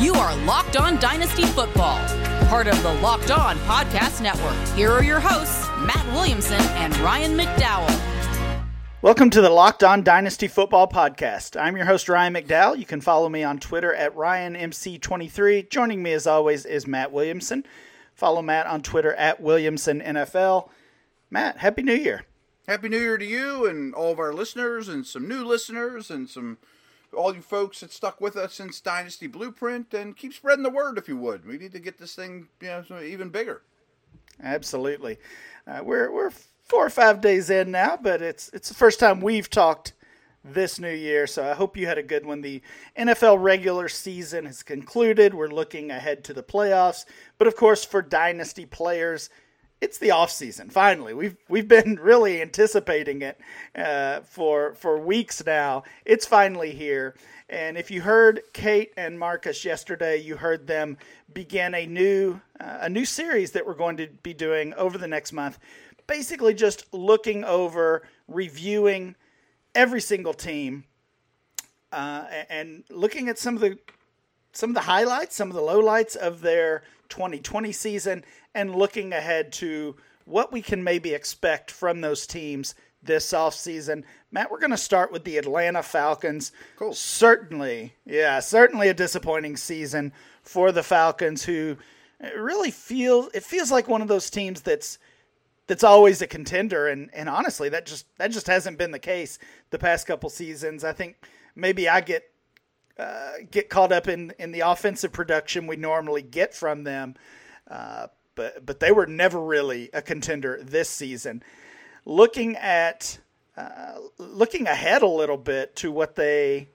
You are Locked On Dynasty Football, part of the Locked On Podcast Network. Here are your hosts, Matt Williamson and Ryan McDowell. Welcome to the Locked On Dynasty Football Podcast. I'm your host, Ryan McDowell. You can follow me on Twitter at RyanMC23. Joining me, as always, is Matt Williamson. Follow Matt on Twitter at WilliamsonNFL. Matt, Happy New Year. Happy New Year to you and all of our listeners, and some new listeners, and some all you folks that stuck with us since Dynasty Blueprint, and keep spreading the word if you would. We need to get this thing, you know, even bigger. Absolutely. Uh, we're we're four or five days in now, but it's it's the first time we've talked this new year. So I hope you had a good one. The NFL regular season has concluded. We're looking ahead to the playoffs, but of course, for dynasty players, it's the off season. Finally, we've we've been really anticipating it uh, for for weeks now. It's finally here. And if you heard Kate and Marcus yesterday, you heard them begin a new uh, a new series that we're going to be doing over the next month basically just looking over, reviewing every single team, uh, and looking at some of the some of the highlights, some of the lowlights of their 2020 season, and looking ahead to what we can maybe expect from those teams this offseason. Matt, we're going to start with the Atlanta Falcons. Cool. Certainly, yeah, certainly a disappointing season for the Falcons who really feel it feels like one of those teams that's that's always a contender and and honestly that just that just hasn't been the case the past couple seasons. I think maybe I get uh, get caught up in in the offensive production we normally get from them. Uh, but but they were never really a contender this season. Looking at uh, looking ahead a little bit to what they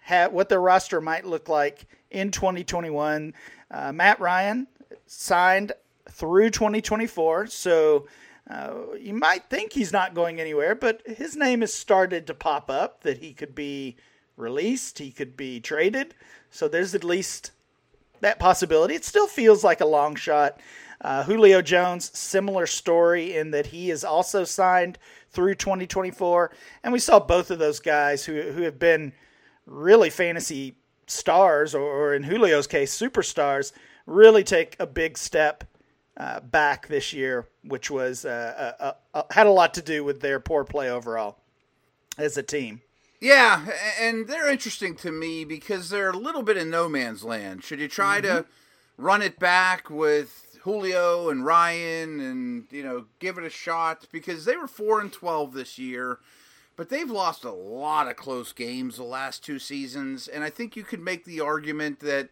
have, what their roster might look like in 2021. Uh, Matt Ryan signed through 2024, so uh, you might think he's not going anywhere, but his name has started to pop up that he could be released, he could be traded. So there's at least that possibility. It still feels like a long shot. Uh, Julio Jones, similar story in that he is also signed through 2024, and we saw both of those guys who who have been really fantasy stars, or, or in Julio's case, superstars, really take a big step uh, back this year, which was uh, uh, uh, had a lot to do with their poor play overall as a team. Yeah, and they're interesting to me because they're a little bit in no man's land. Should you try mm-hmm. to run it back with Julio and Ryan and you know give it a shot because they were four and twelve this year, but they've lost a lot of close games the last two seasons, and I think you could make the argument that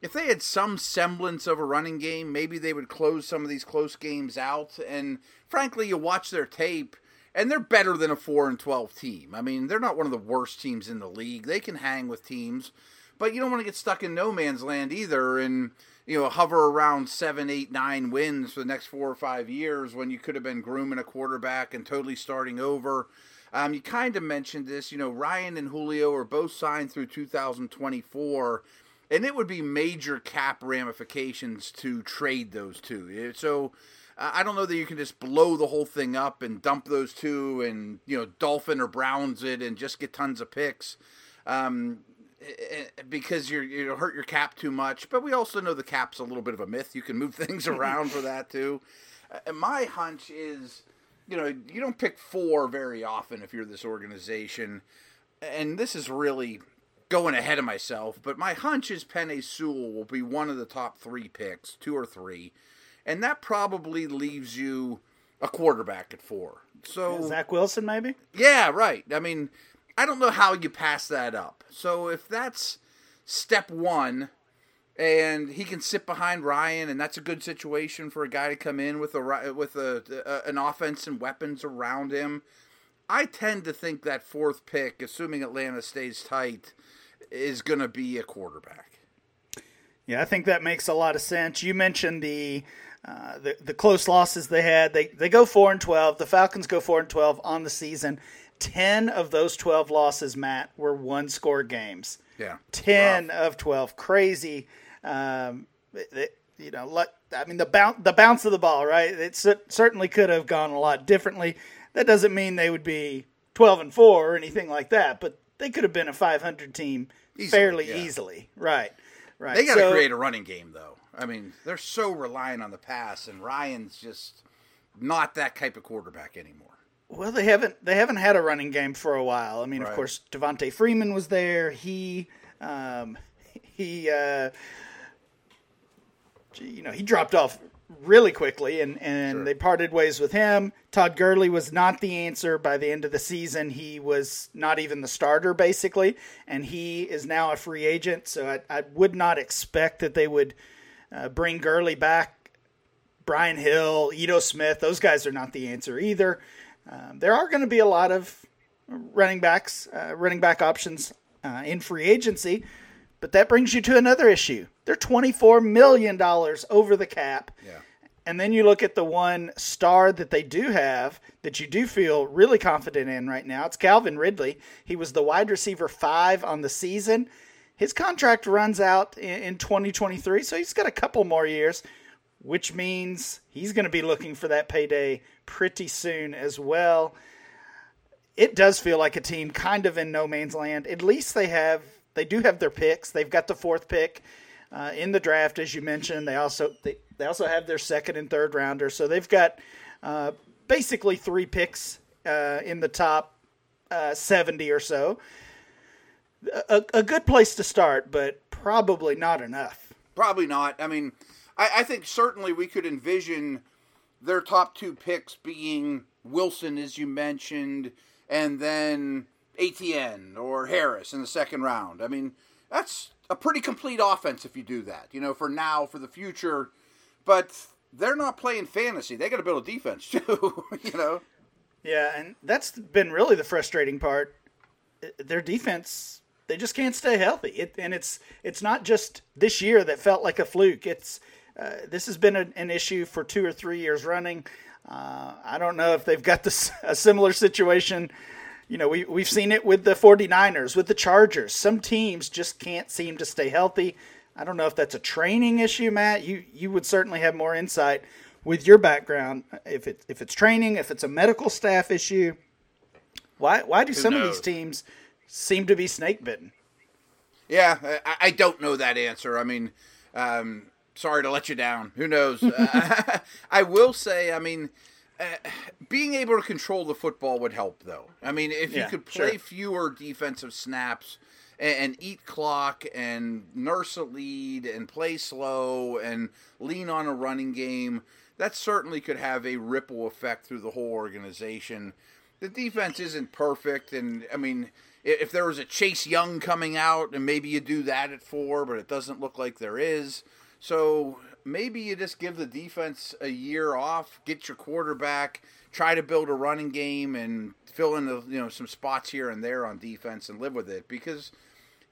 if they had some semblance of a running game, maybe they would close some of these close games out. And frankly, you watch their tape, and they're better than a four and twelve team. I mean, they're not one of the worst teams in the league. They can hang with teams, but you don't want to get stuck in no man's land either, and you know hover around seven, eight, nine wins for the next four or five years when you could have been grooming a quarterback and totally starting over. Um, you kind of mentioned this, you know, Ryan and Julio are both signed through 2024 and it would be major cap ramifications to trade those two. So I don't know that you can just blow the whole thing up and dump those two and you know Dolphin or Browns it and just get tons of picks. Um, Eh, because you're you hurt your cap too much, but we also know the cap's a little bit of a myth. You can move things around for that too. Uh, and my hunch is, you know, you don't pick four very often if you're this organization, and this is really going ahead of myself, but my hunch is Penei Sewell will be one of the top three picks, two or three, and that probably leaves you a quarterback at four. So Zach Wilson, maybe. Yeah, right. I mean, I don't know how you pass that up. So if that's step one, and he can sit behind Ryan, and that's a good situation for a guy to come in with a with a, a an offense and weapons around him. I tend to think that fourth pick, assuming Atlanta stays tight, is going to be a quarterback. Yeah, I think that makes a lot of sense. You mentioned the uh, the, the close losses they had. They they go four and twelve. The Falcons go four and twelve on the season. Ten of those twelve losses, Matt, were one score games. Yeah, ten Rough. of twelve. Crazy. Um, it, you know, let, I mean the bounce the bounce of the ball, right? It certainly could have gone a lot differently. That doesn't mean they would be twelve and four or anything like that, but they could have been a 500 team easily, fairly yeah. easily, right? Right. They got to So- create a running game, though. I mean, they're so reliant on the pass, and Ryan's just not that type of quarterback anymore. Well, they haven't they haven't had a running game for a while. I mean, of course, Devonta Freeman was there. He um, he uh, you know he dropped off really quickly, and and Sure. they parted ways with him. Todd Gurley was not the answer by the end of the season. He was not even the starter basically, and he is now a free agent. So I, I would not expect that they would uh, bring Gurley back Brian Hill, Ito Smith, those guys are not the answer either. Um, there are going to be a lot of running backs, uh, running back options uh, in free agency, but that brings you to another issue. They're $24 million over the cap. Yeah. And then you look at the one star that they do have that you do feel really confident in right now. It's Calvin Ridley. He was the wide receiver five on the season. His contract runs out in, in 2023, so he's got a couple more years, which means he's going to be looking for that payday pretty soon as well. It does feel like a team kind of in no man's land. At least they have they do have their picks. They've got the fourth pick uh, in the draft, as you mentioned. They also they, they also have their second and third rounder, so they've got uh, basically three picks uh, in the top uh, seventy or so. A, a good place to start, but probably not enough. Probably not. I mean, I, I think certainly we could envision their top two picks being Wilson, as you mentioned, and then Etienne or Harris in the second round. I mean, that's a pretty complete offense if you do that, you know, for now, for the future. But they're not playing fantasy. They got to build a defense, too, you know? Yeah, and that's been really the frustrating part. Their defense, they just can't stay healthy. It, and it's it's not just this year that felt like a fluke. It's uh, this has been a, an issue for two or three years running. Uh, I don't know if they've got this a similar situation. You know, we we've seen it with the 49ers, with the Chargers. Some teams just can't seem to stay healthy. I don't know if that's a training issue, Matt. You you would certainly have more insight with your background if it if it's training, if it's a medical staff issue. Why why do some of these teams seem to be snake bitten? Yeah, I, I don't know that answer. I mean, um, sorry to let you down. Who knows? Uh, I will say, I mean, uh, being able to control the football would help, though. I mean, if you could play sure. fewer defensive snaps and, and eat clock and nurse a lead and play slow and lean on a running game, that certainly could have a ripple effect through the whole organization. The defense isn't perfect, and I mean, if there was a Chase Young coming out, and maybe you do that at four, but it doesn't look like there is. So maybe you just give the defense a year off, get your quarterback, try to build a running game, and fill in the you know some spots here and there on defense and live with it. Because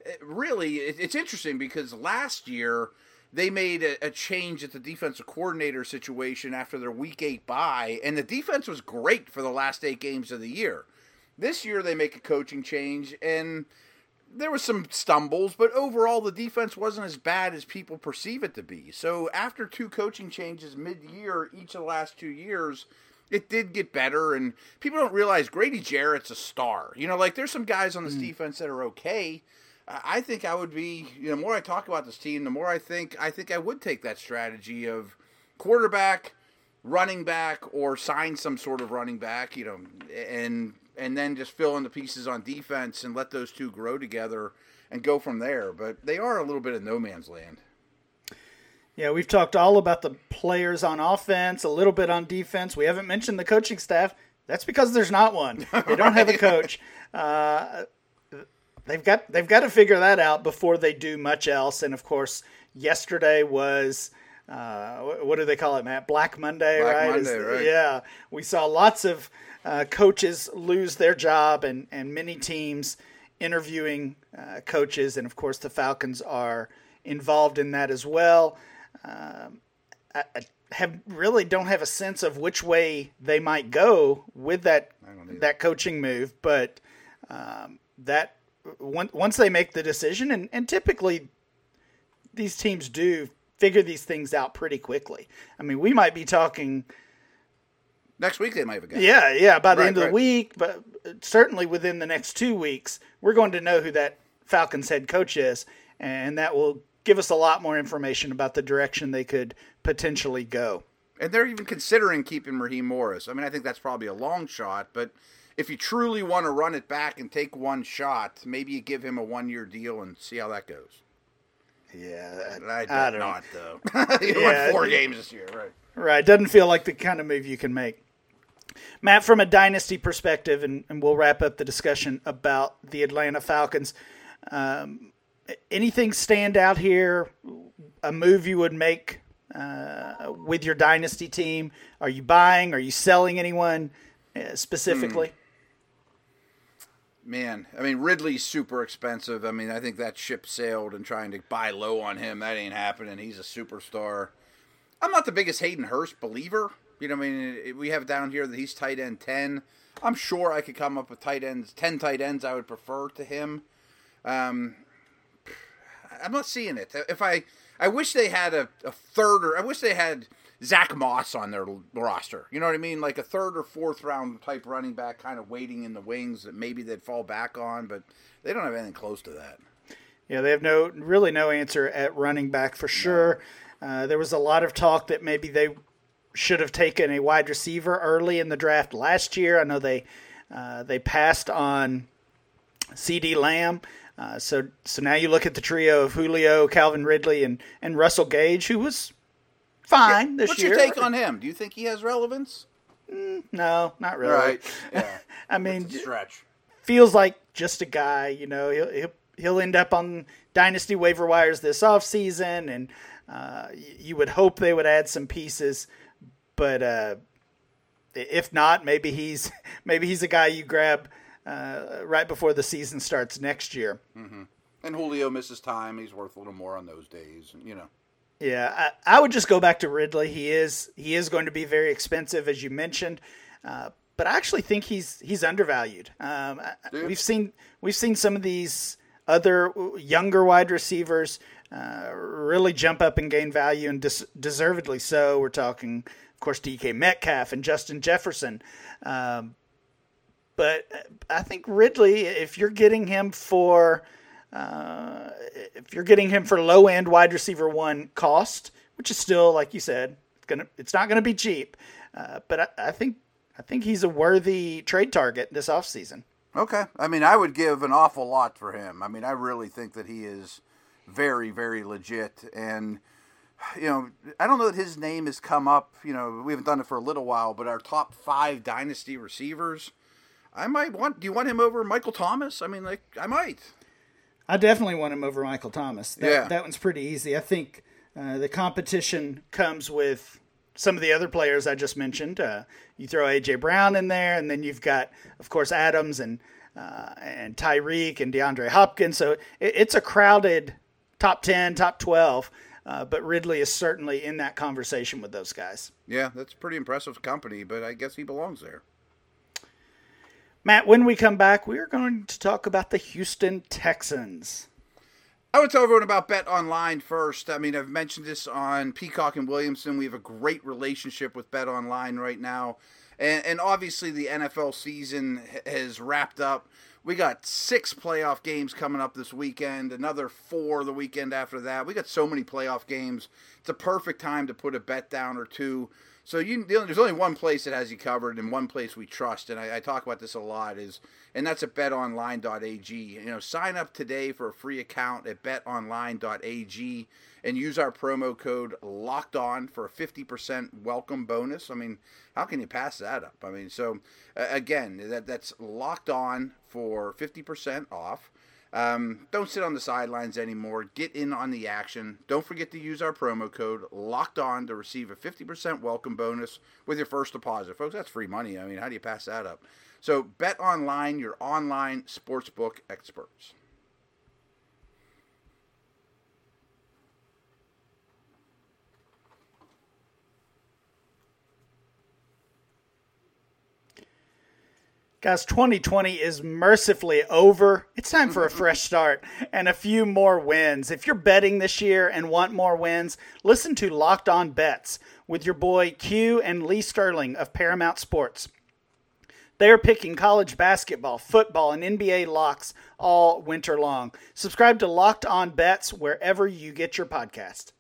it- really it, it's interesting because last year they made a, a change at the defensive coordinator situation after their week eight bye and the defense was great for the last eight games of the year. This year they make a coaching change and there was some stumbles but overall the defense wasn't as bad as people perceive it to be. So after two coaching changes mid-year each of the last two years it did get better and people don't realize grady jarrett's a star. You know like there's some guys on this mm. defense that are okay. I I think I would be, you know, the more I talk about this team, the more I think I think I would take that strategy of quarterback, running back, or sign some sort of running back, you know, and and then just fill in the pieces on defense and let those two grow together and go from there. But they are a little bit of no man's land. Yeah, we've talked all about the players on offense, a little bit on defense. We haven't mentioned the coaching staff. That's because there's not one. They don't have a coach. Uh, they've got they've got to figure that out before they do much else. And of course, yesterday was uh, what do they call it, Matt? Black Monday, Black right? Monday, right. Yeah, we saw lots of uh, coaches lose their job, and and many teams interviewing uh, coaches, and of course, the Falcons are involved in that as well. Um, I, I have really don't have a sense of which way they might go with that that coaching move, but um, that once once they make the decision, and, and typically these teams do figure these things out pretty quickly. I mean, we might be talking, Next week they might have a guy. yeah, yeah, by the Right, end of the week, but certainly within the next two weeks, we're going to know who that Falcons head coach is, and that will give us a lot more information about the direction they could potentially go. And they're even considering keeping Raheem Morris. I mean, I think that's probably a long shot, but if you truly want to run it back and take one shot, maybe you give him a one year deal and see how that goes. Yeah, I, I don't, don't not though. he Yeah, won four games this year, right? Right. Doesn't feel like the kind of move you can make. Matt, from a dynasty perspective, and, and we'll wrap up the discussion about the Atlanta Falcons. Um, anything stand out here? A move you would make uh, with your dynasty team? Are you buying? Are you selling anyone uh, specifically? Man, I mean Ridley's super expensive. I mean, I think that ship sailed and trying to buy low on him, that ain't happening. He's a superstar. I'm not the biggest Hayden Hurst believer. You know, what I mean, we have down here that he's tight end 10. I'm sure I could come up with tight ends, 10 tight ends I would prefer to him. Um, I'm not seeing it. If I, I wish they had a, a third or I wish they had Zach Moss on their roster. You know what I mean? Like a third or fourth round type running back, kind of waiting in the wings that maybe they'd fall back on, but they don't have anything close to that. Yeah, they have no really no answer at running back for sure. Uh, there was a lot of talk that maybe they should have taken a wide receiver early in the draft last year. I know they uh, they passed on CeeDee Lamb. Uh, so so now you look at the trio of Julio, Calvin Ridley, and and Russell Gage, who was fine this What's year. your take on him? Do you think he has relevance? No, not really. Yeah. I mean, stretch. feels like just a guy. You know, he'll he'll, he'll end up on dynasty waiver wires this offseason, and uh, you would hope they would add some pieces, but uh, if not, maybe he's maybe he's a guy you grab uh, right before the season starts next year. And Julio misses time. He's worth a little more on those days. You know. Yeah, I, I would just go back to Ridley. He is he is going to be very expensive, as you mentioned, uh, but I actually think he's he's undervalued. Um, we've seen we've seen some of these other younger wide receivers uh, really jump up and gain value, and des- deservedly so. We're talking, of course, DK Metcalf and Justin Jefferson. Um, but I think Ridley, if you're getting him for uh, if you're getting him for low end wide receiver one cost, which is still like you said, it's gonna it's not gonna be cheap, uh, but I, I think I think he's a worthy trade target this offseason. Okay. I mean, I would give an awful lot for him. I mean, I really think that he is very, very legit. And, you know, I don't know that his name has come up. You know, we haven't done it for a little while, but our top five dynasty receivers, I might want. Do you want him over Michael Thomas? I mean, like, I might. I definitely want him over Michael Thomas. That, Yeah. that one's pretty easy. I think uh, the competition comes with some of the other players I just mentioned. Uh, you throw AJ Brown in there, and then you've got, of course, Adams and uh, and Tyreek and DeAndre Hopkins. So it, it's a crowded top ten, top twelve. Uh, but Ridley is certainly in that conversation with those guys. Yeah, that's pretty impressive company, but I guess he belongs there. Matt, when we come back, we are going to talk about the Houston Texans. I would tell everyone about Bet Online first. I mean, I've mentioned this on Peacock and Williamson. We have a great relationship with Bet Online right now. And, and obviously, the NFL season has wrapped up. We got six playoff games coming up this weekend, another four the weekend after that. We got so many playoff games. It's a perfect time to put a bet down or two. So you, there's only one place that has you covered, and one place we trust, and I, I talk about this a lot is, and that's at BetOnline.ag. You know, sign up today for a free account at BetOnline.ag and use our promo code Locked On for a 50% welcome bonus. I mean, how can you pass that up? I mean, so uh, again, that that's Locked On for 50% off. Um, don't sit on the sidelines anymore. Get in on the action. Don't forget to use our promo code Locked On to receive a 50% welcome bonus with your first deposit, folks. That's free money. I mean, how do you pass that up? So, bet online, your online sportsbook experts. Guys, 2020 is mercifully over. It's time for a fresh start and a few more wins. If you're betting this year and want more wins, listen to Locked On Bets with your boy Q and Lee Sterling of Paramount Sports. They are picking college basketball, football, and NBA locks all winter long. Subscribe to Locked On Bets wherever you get your podcast.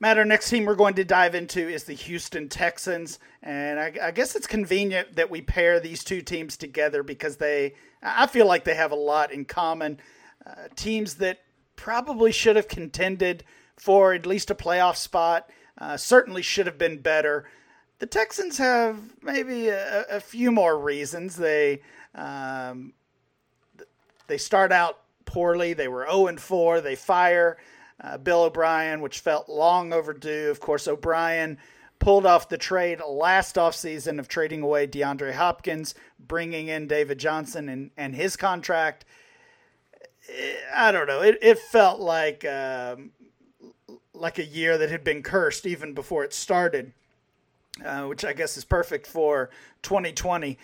Matt, our next team we're going to dive into is the Houston Texans. And I, I, guess it's convenient that we pair these two teams together because they, I feel like they have a lot in common. Uh, teams that probably should have contended for at least a playoff spot, uh, certainly should have been better. The Texans have maybe a, a few more reasons. They, um, they start out poorly. They were 0 and 4. They fire uh, Bill O'Brien, which felt long overdue. Of course, O'Brien pulled off the trade last offseason of trading away DeAndre Hopkins, bringing in David Johnson and, and his contract. I don't know. It, it felt like um, like a year that had been cursed even before it started, uh, which I guess is perfect for 2020.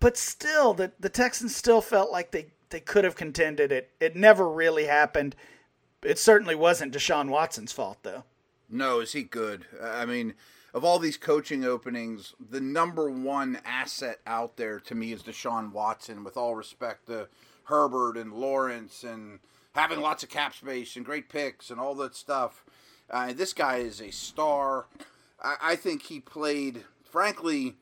But still, the, the Texans still felt like they, they could have contended. It it never really happened. It certainly wasn't Deshaun Watson's fault, though. No, is he good? I mean, of all these coaching openings, the number one asset out there to me is Deshaun Watson. With all respect to Herbert and Lawrence and having lots of cap space and great picks and all that stuff, uh, this guy is a star. I, I think he played, frankly,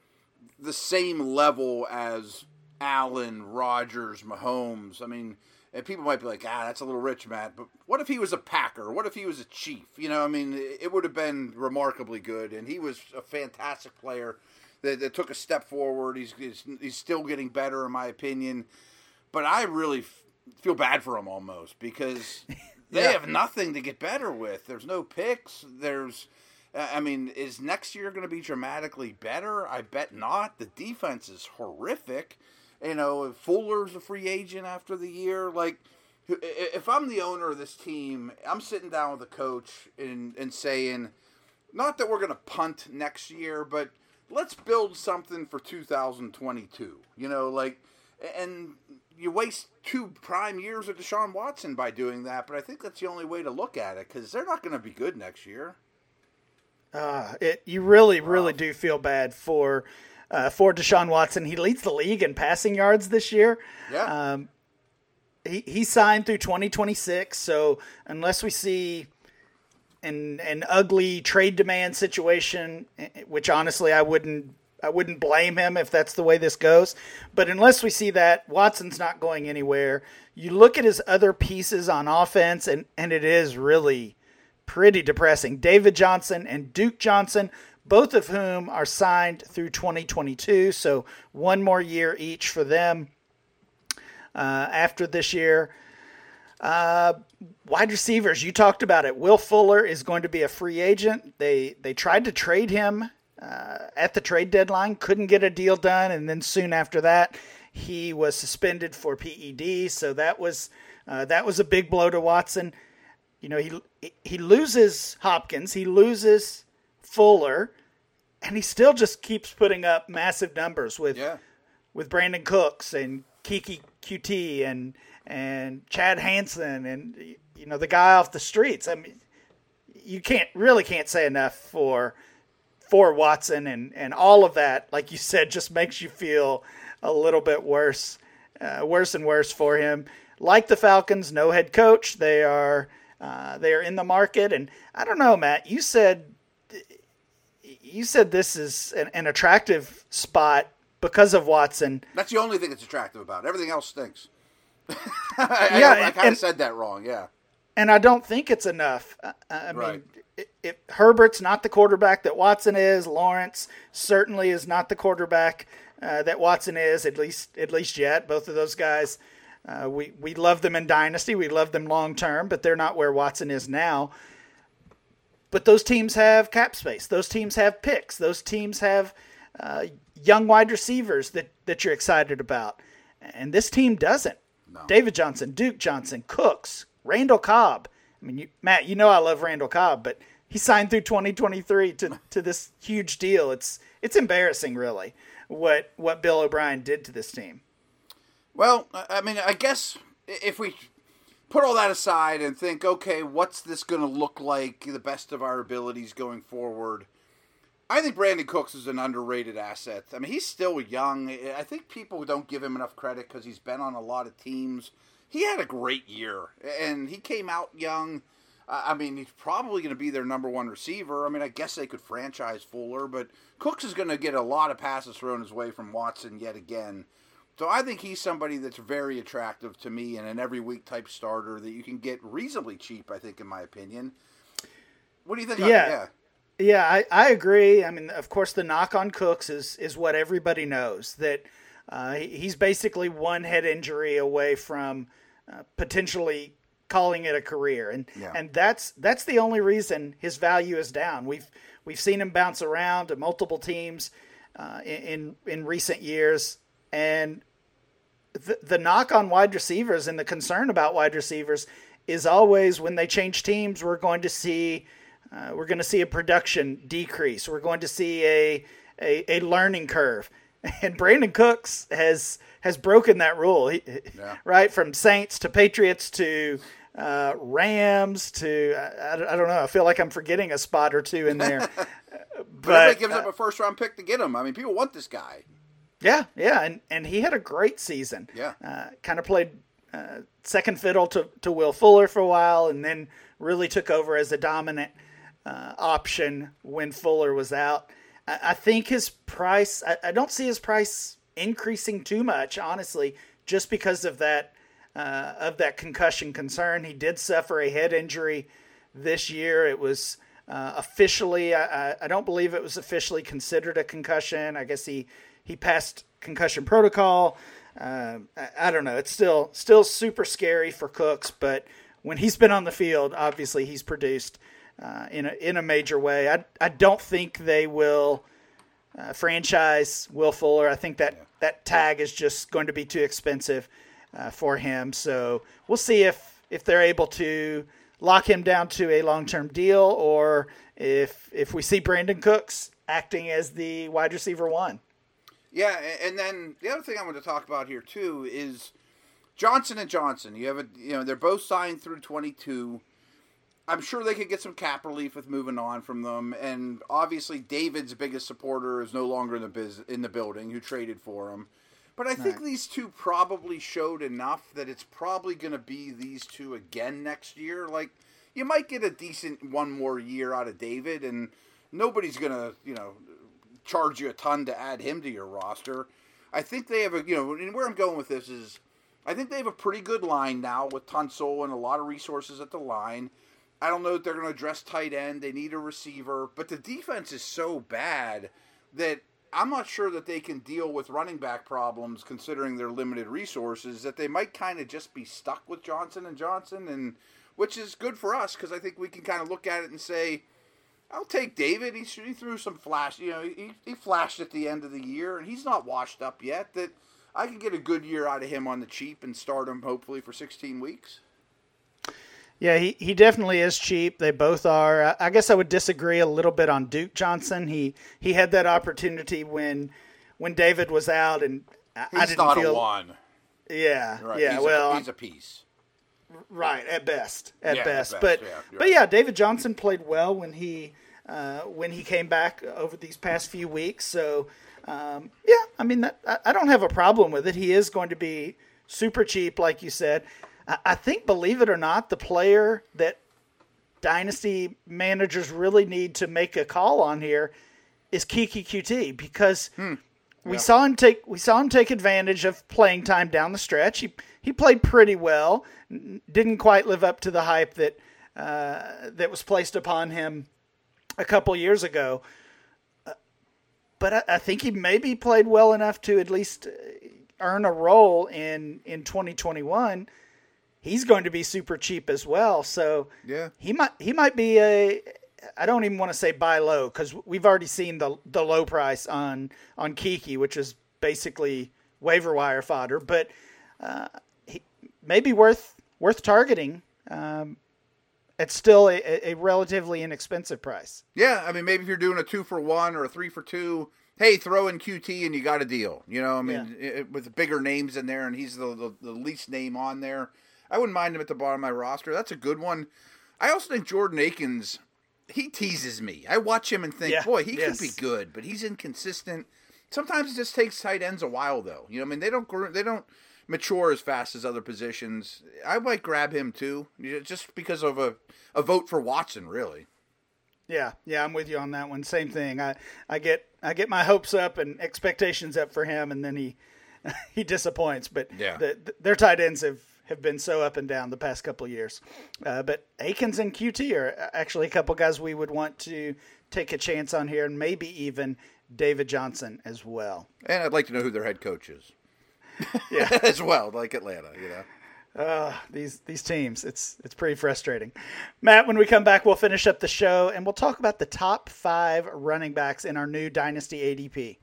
the same level as Allen, Rodgers, Mahomes. I mean and people might be like, ah, that's a little rich, Matt. But what if he was a Packer? What if he was a Chief? You know, I mean, it would have been remarkably good. And he was a fantastic player that, that took a step forward. He's, he's, he's still getting better, in my opinion. But I really f- feel bad for him almost because they yeah. have nothing to get better with. There's no picks. There's. I mean, is next year going to be dramatically better? I bet not. The defense is horrific. You know, Fuller's a free agent after the year. Like, if I'm the owner of this team, I'm sitting down with the coach and, and saying, not that we're going to punt next year, but let's build something for 2022. You know, like, and you waste two prime years of Deshaun Watson by doing that, but I think that's the only way to look at it because they're not going to be good next year. Uh, it you really, really do feel bad for uh, for Deshaun Watson. He leads the league in passing yards this year. Yeah. Um, he, he signed through 2026. So unless we see an an ugly trade demand situation, eh, which honestly I wouldn't I wouldn't blame him if that's the way this goes. But unless we see that, Watson's not going anywhere. You look at his other pieces on offense, and, and it is really pretty depressing. David Johnson and Duke Johnson both of whom are signed through 2022. So one more year each for them uh, after this year. Uh, wide receivers, you talked about it. Will Fuller is going to be a free agent. They they tried to trade him uh, at the trade deadline, couldn't get a deal done, and then soon after that, he was suspended for PED. So that was uh, that was a big blow to Watson. You know, he he loses Hopkins, he loses Fuller, and he still just keeps putting up massive numbers with yeah. with Brandin Cooks and Keke Coutee and and Chad Hansen and you know the guy off the streets. I mean, you can't really can't say enough for for Watson and and all of that. Like you said, just makes you feel a little bit worse, uh, worse and worse for him. Like the Falcons, no head coach. They are uh, they are in the market, and I don't know, Matt. You said you said this is an, an attractive spot because of Watson. That's the only thing that's attractive about it. Everything else stinks. I, yeah, I, I kind of said that wrong. Yeah, and I don't think it's enough. I, I mean, if Herbert's not the quarterback that Watson is, Lawrence certainly is not the quarterback uh, that Watson is. At least, at least yet. Both of those guys, uh, we we love them in dynasty. We love them long term, but they're not where Watson is now. But those teams have cap space. Those teams have picks. Those teams have uh, young wide receivers that, that you're excited about. And this team doesn't. No. David Johnson, Duke Johnson, Cooks, Randall Cobb. I mean, you, Matt, you know I love Randall Cobb, but he signed through 2023 to, to this huge deal. It's it's embarrassing, really, what what Bill O'Brien did to this team. Well, I mean, I guess if we put all that aside and think, okay, what's this going to look like, the best of our abilities going forward? I think Brandin Cooks is an underrated asset. I mean, he's still young. I think people don't give him enough credit because he's been on a lot of teams. He had a great year, and he came out young. I mean, he's probably going to be their number one receiver. I mean, I guess they could franchise Fuller, but Cooks is going to get a lot of passes thrown his way from Watson yet again. So I think he's somebody that's very attractive to me and an every week type starter that you can get reasonably cheap, I think, in my opinion. What do you think? Yeah. yeah. Yeah, I, I agree. I mean, of course, the knock on Cooks is is what everybody knows that uh, he's basically one head injury away from uh, potentially calling it a career, and yeah. and that's that's the only reason his value is down. We've we've seen him bounce around to multiple teams uh, in in recent years, and the, the knock on wide receivers and the concern about wide receivers is always when they change teams, we're going to see uh, we're going to see a production decrease. We're going to see a, a, a learning curve. And Brandin Cooks has has broken that rule, he, yeah. right? From Saints to Patriots to uh, Rams to I, I, don't know. I feel like I'm forgetting a spot or two in there. but, but gives uh, up a first round pick to get him. I mean, people want this guy. Yeah, yeah, and and he had a great season. Yeah, uh, kind of played uh, second fiddle to to Will Fuller for a while, and then really took over as a dominant uh, option when Fuller was out. I, I think his price, I, I, don't see his price increasing too much, honestly, just because of that uh, of that concussion concern. He did suffer a head injury this year. It was uh, officially, I, I don't believe it was officially considered a concussion. I guess he he passed concussion protocol. Uh, I, I, don't know. It's still still super scary for Cooks, but when he's been on the field, obviously he's produced uh, in a in a major way. I I don't think they will uh, franchise Will Fuller. I think that that tag is just going to be too expensive uh, for him. So we'll see if if they're able to lock him down to a long term deal, or if if we see Brandin Cooks acting as the wide receiver one. Yeah, and then the other thing I want to talk about here too is Johnson and Johnson. You have a you know they're both signed through twenty two. I'm sure they could get some cap relief with moving on from them, and obviously David's biggest supporter is no longer in the biz in the building, who traded for him. But I think right. these two probably showed enough that it's probably going to be these two again next year. Like you might get a decent one more year out of David, and nobody's going to you know charge you a ton to add him to your roster. I think they have a you know and where I'm going with this is I think they have a pretty good line now with Tunsil and a lot of resources at the line. I don't know that they're going to address tight end. They need a receiver, but the defense is so bad that I'm not sure that they can deal with running back problems considering their limited resources. That they might kind of just be stuck with Johnson and Johnson, and which is good for us because I think we can kind of look at it and say, "I'll take David. He, he threw some flash. You know, he, he flashed at the end of the year, and he's not washed up yet. That I can get a good year out of him on the cheap and start him hopefully for 16 weeks." Yeah, he, he definitely is cheap. They both are. I guess I would disagree a little bit on Duke Johnson. He he had that opportunity when when David was out, and I, I didn't not feel. A one. Yeah, right. yeah. He's well, a, he's a piece. Right at best, at yeah, best. At best. But yeah, but yeah, David Johnson played well when he uh, when he came back over these past few weeks. So um, yeah, I mean that, I, I don't have a problem with it. He is going to be super cheap, like you said. I think, believe it or not, the player that dynasty managers really need to make a call on here is Keke Coutee because hmm. we saw him take we saw him take advantage of playing time down the stretch. He he played pretty well, didn't quite live up to the hype that uh, that was placed upon him a couple years ago. Uh, but I, I, think he maybe played well enough to at least uh, earn a role in in 2021 he's going to be super cheap as well. So yeah, he might he might be a. I don't even want to say buy low because we've already seen the the low price on on Keke, which is basically waiver wire fodder. But uh, he maybe worth worth targeting. Um, it's still a, a, relatively inexpensive price. Yeah, I mean, maybe if you're doing a two for one or a three for two, hey, throw in Coutee and you got a deal. You know, I mean, yeah. it, with bigger names in there, and he's the, the, the least name on there. I wouldn't mind him at the bottom of my roster. That's a good one. I also think Jordan Akins, he teases me. I watch him and think, Yeah, boy, he yes. could be good, but he's inconsistent. Sometimes it just takes tight ends a while, though. You know, I mean, they don't they don't mature as fast as other positions. I might grab him too, just because of a a vote for Watson, really. Yeah, yeah, I'm with you on that one. Same thing. I, I get I get my hopes up and expectations up for him, and then he he disappoints. But Yeah. the, the- their tight ends have, have been so up and down the past couple of years. Uh, but Akins and Coutee are actually a couple guys we would want to take a chance on here, and maybe even David Johnson as well. And I'd like to know who their head coach is. Yeah. as well, like Atlanta, you know. Uh, these these teams, it's it's pretty frustrating. Matt, when we come back, we'll finish up the show and we'll talk about the top five running backs in our new Dynasty ADP.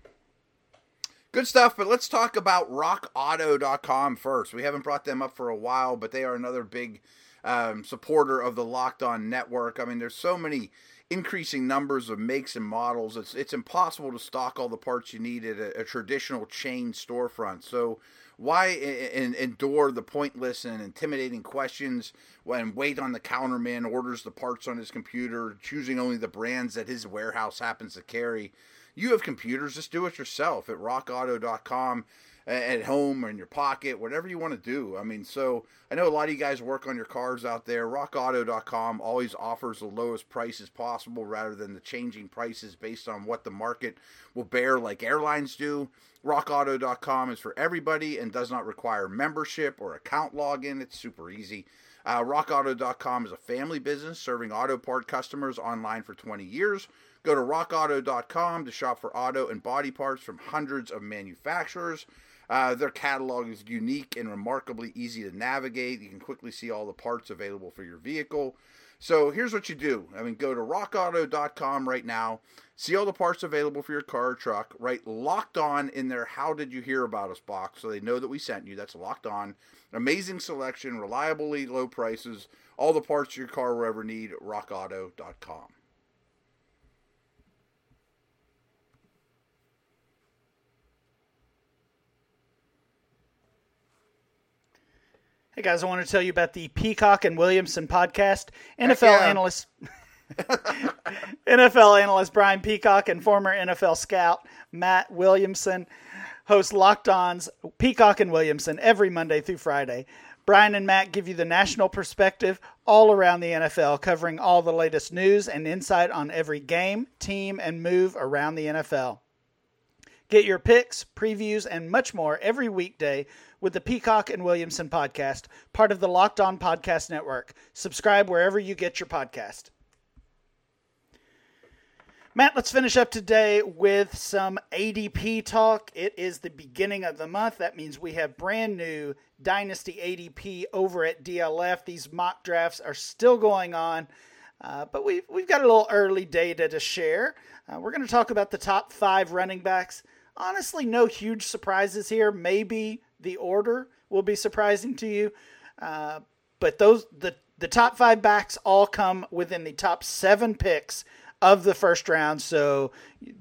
Good stuff, but let's talk about rockauto.com first. We haven't brought them up for a while, but they are another big um, supporter of the Locked On network. I mean, there's so many increasing numbers of makes and models. It's it's impossible to stock all the parts you need at a, a traditional chain storefront. So why in, endure the pointless and intimidating questions when wait on the counterman orders the parts on his computer, choosing only the brands that his warehouse happens to carry? You have computers, just do it yourself at rockauto.com at home or in your pocket, whatever you want to do. I mean, so I know a lot of you guys work on your cars out there. RockAuto.com always offers the lowest prices possible rather than the changing prices based on what the market will bear, like airlines do. RockAuto.com is for everybody and does not require membership or account login. It's super easy. Uh, RockAuto.com is a family business serving auto part customers online for 20 years. Go to rockauto.com to shop for auto and body parts from hundreds of manufacturers. Uh, their catalog is unique and remarkably easy to navigate. You can quickly see all the parts available for your vehicle. So here's what you do. I mean, go to rockauto.com right now, see all the parts available for your car or truck, write locked on in their How Did You Hear About Us box so they know that we sent you. That's locked on. Amazing selection, reliably low prices, all the parts your car will ever need. RockAuto.com. Hey guys, I want to tell you about the Peacock and Williamson podcast. NFL yeah. analyst NFL analyst Brian Peacock and former NFL scout Matt Williamson host Locked On's Peacock and Williamson every Monday through Friday. Brian and Matt give you the national perspective all around the NFL, covering all the latest news and insight on every game, team, and move around the NFL. Get your picks, previews, and much more every weekday with the Peacock and Williamson podcast, part of the Locked On Podcast Network. Subscribe wherever you get your podcast. Matt, let's finish up today with some ADP talk. It is the beginning of the month. That means we have brand new Dynasty ADP over at DLF. These mock drafts are still going on, uh, but we've, we've got a little early data to share. Uh, we're going to talk about the top five running backs. Honestly, no huge surprises here. Maybe the order will be surprising to you, uh, but those the the top five backs all come within the top seven picks of the first round. So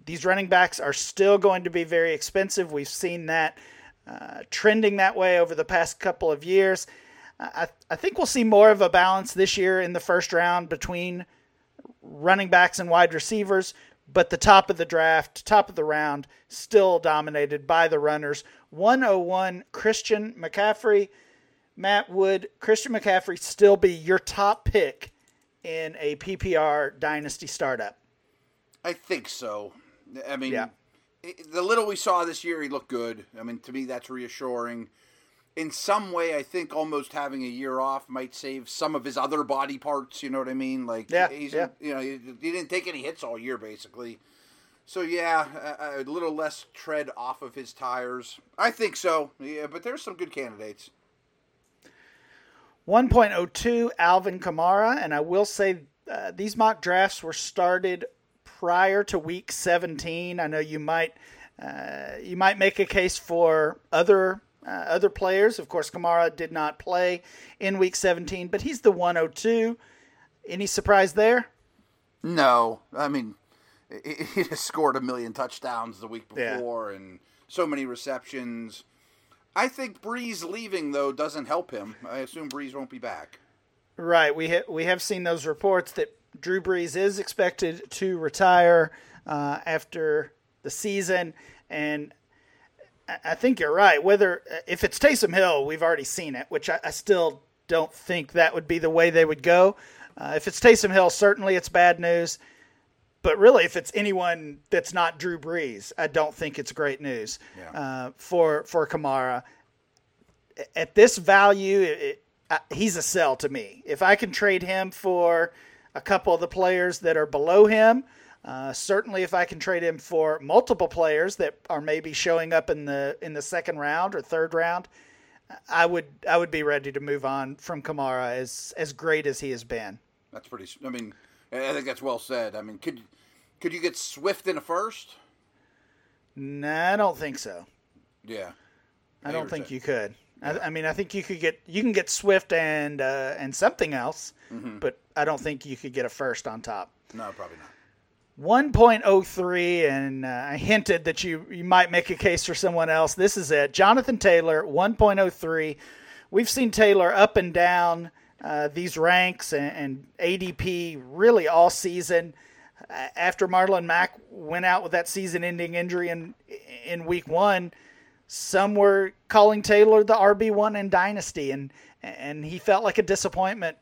these running backs are still going to be very expensive. We've seen that uh, trending that way over the past couple of years. I, I think we'll see more of a balance this year in the first round between running backs and wide receivers, but the top of the draft, top of the round, still dominated by the runners. 101 Christian McCaffrey. Matt, would Christian McCaffrey still be your top pick in a PPR dynasty startup? I think so. I mean, Yeah. the little we saw this year, he looked good. I mean, to me, that's reassuring. In some way, I think almost having a year off might save some of his other body parts. You know what I mean? Like, Yeah, he's yeah. you know he, he didn't take any hits all year, basically. So yeah, a, a little less tread off of his tires. I think so. Yeah, but there's some good candidates. 1.02 Alvin Kamara, and I will say uh, these mock drafts were started prior to week 17. I know you might uh, you might make a case for other uh, other players. Of course, Kamara did not play in week 17, but he's the 102. Any surprise there? No, I mean, he just scored a million touchdowns the week Yeah. before and so many receptions. I think Brees leaving though doesn't help him. I assume Brees won't be back. Right. We ha- we have seen those reports that Drew Brees is expected to retire uh, after the season, and I think you're right. Whether if it's Taysom Hill, we've already seen it, which I, I still don't think that would be the way they would go. Uh, if it's Taysom Hill, certainly it's bad news. But really, if it's anyone that's not Drew Brees, I don't think it's great news yeah. uh, for for Kamara. At this value, it, it, he's a sell to me. If I can trade him for a couple of the players that are below him, uh, certainly, if I can trade him for multiple players that are maybe showing up in the in the second round or third round, I would I would be ready to move on from Kamara as as great as he has been. That's pretty. I mean, I think that's well said. I mean, could could you get Swift in a first? No, nah, I don't think so. Yeah, I don't think you could. Yeah. I, I, mean, I think you could get you can get Swift and uh, and something else, mm-hmm. but I don't think you could get a first on top. No, probably not. 1.03, and uh, I hinted that you, you might make a case for someone else. This is it. Jonathan Taylor, 1.03. We've seen Taylor up and down uh, these ranks and, and, ADP really all season. After Marlon Mack went out with that season ending injury in, in week one, some were calling Taylor the RB1 in Dynasty, and, and he felt like a disappointment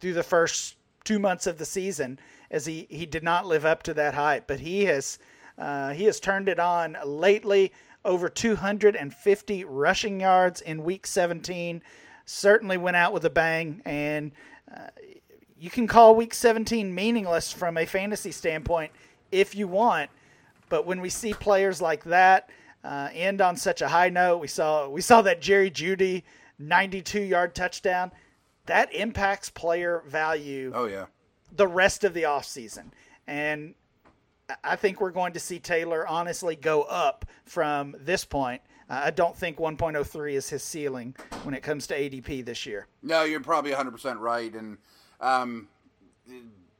through the first two months of the season as he, he did not live up to that hype. But he has uh, he has turned it on lately. Over 250 rushing yards in Week 17. Certainly went out with a bang, and uh, you can call Week 17 meaningless from a fantasy standpoint if you want. But when we see players like that uh, end on such a high note, we saw we saw that Jerry Jeudy 92 yard touchdown. That impacts player value. Oh yeah the rest of the offseason. And I think we're going to see Taylor honestly go up from this point. I don't think 1.03 is his ceiling when it comes to ADP this year. No, you're probably 100% right. And um,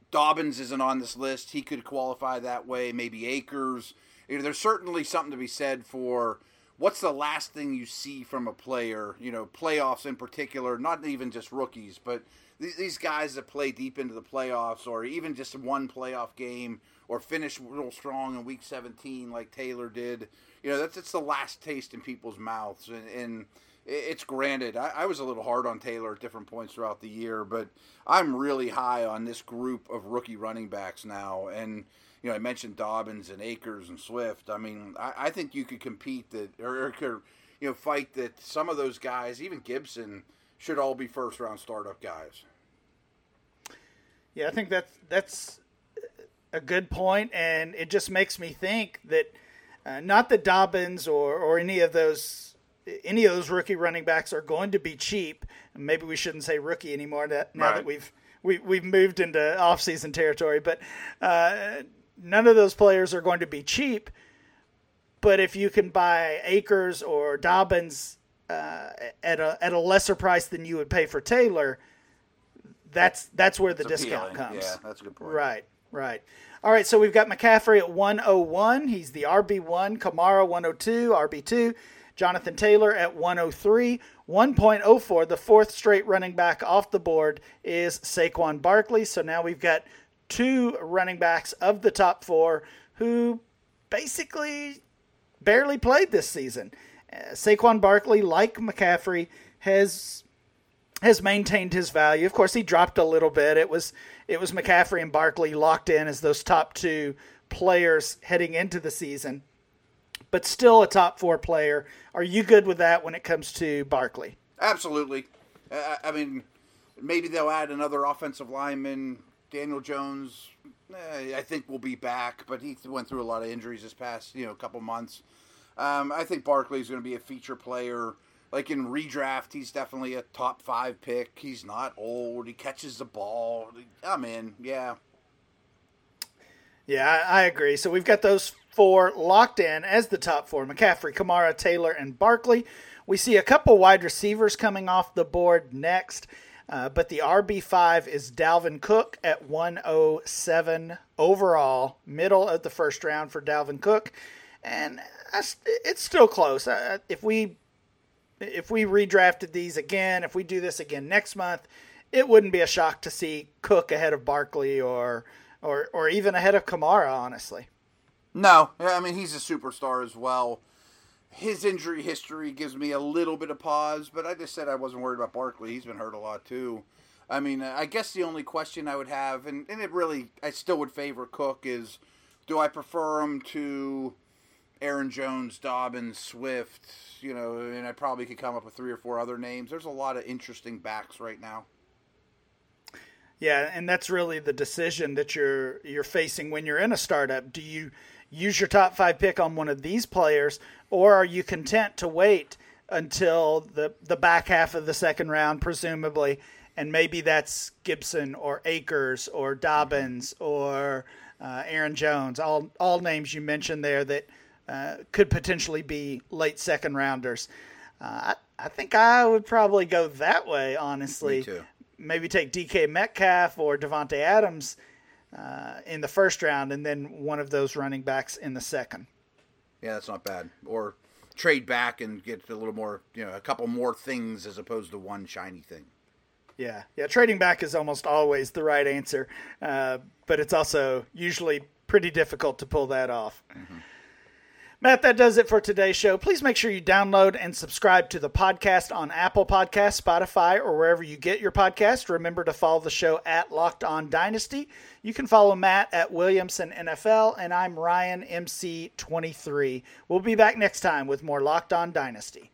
Dobbins isn't on this list. He could qualify that way. Maybe Akers. You know, there's certainly something to be said for what's the last thing you see from a player, you know, playoffs in particular, not even just rookies, but these guys that play deep into the playoffs or even just one playoff game or finish real strong in week 17 like Taylor did, you know, that's it's the last taste in people's mouths. And, and it's granted, I, I, was a little hard on Taylor at different points throughout the year, but I'm really high on this group of rookie running backs now. And, you know, I mentioned Dobbins and Akers and Swift. I mean, I, I think you could compete that or, or, you know, fight that some of those guys, even Gibson, should all be first round startup guys. Yeah, I think that's that's a good point, and it just makes me think that uh, not that Dobbins or or any of those any of those rookie running backs are going to be cheap. Maybe we shouldn't say rookie anymore that, now right. that we've we, we've moved into offseason territory. But uh, none of those players are going to be cheap. But if you can buy Akers or Dobbins uh, at a at a lesser price than you would pay for Taylor, that's that's where the it's discount appealing. comes. Yeah, that's a good point. Right, right. All right, so we've got McCaffrey at 101. He's the RB1, Kamara 102, RB2, Jonathan Taylor at 103. 1.04, the fourth straight running back off the board is Saquon Barkley. So now we've got two running backs of the top four who basically barely played this season. Uh, Saquon Barkley, like McCaffrey, has has maintained his value. Of course, he dropped a little bit. It was it was McCaffrey and Barkley locked in as those top two players heading into the season, but still a top four player. Are you good with that when it comes to Barkley? Absolutely. Uh, I mean, maybe they'll add another offensive lineman. Daniel Jones, eh, I think will be back, but he went through a lot of injuries this past you know couple months. Um, I think Barkley is going to be a feature player like in redraft, he's definitely a top five pick. He's not old. He catches the ball. I'm in. Yeah. Yeah, I, agree. So we've got those four locked in as the top four McCaffrey, Kamara, Taylor, and Barkley. We see a couple wide receivers coming off the board next, uh, but the RB5 is Dalvin Cook at 107 overall, middle of the first round for Dalvin Cook. And it's still close. Uh, if we if we redrafted these again, if we do this again next month, it wouldn't be a shock to see Cook ahead of Barkley or or or even ahead of Kamara, honestly. No, I mean he's a superstar as well. His injury history gives me a little bit of pause, but I just said I wasn't worried about Barkley. He's been hurt a lot too. I mean, I guess the only question I would have, and, and it really, I still would favor Cook, is do I prefer him to Aaron Jones, Dobbins, Swift, you know, and I probably could come up with three or four other names. There's a lot of interesting backs right now. Yeah, and that's really the decision that you're you're facing when you're in a startup. Do you use your top five pick on one of these players, or are you content to wait until the the back half of the second round, presumably, and maybe that's Gibson or Akers or Dobbins or uh, Aaron Jones, all all names you mentioned there that uh, could potentially be late second rounders. Uh, I, I think I would probably go that way, honestly. Me too maybe take DK Metcalf or Davante Adams uh, in the first round, and then one of those running backs in the second. Yeah, that's not bad. Or trade back and get a little more, you know, a couple more things as opposed to one shiny thing. Yeah, yeah. Trading back is almost always the right answer, uh, but it's also usually pretty difficult to pull that off. Mm-hmm. Matt, that does it for today's show. Please make sure you download and subscribe to the podcast on Apple Podcasts, Spotify, or wherever you get your podcast. Remember to follow the show at Locked On Dynasty. You can follow Matt at Williamson NFL, and I'm Ryan MC23. We'll be back next time with more Locked On Dynasty.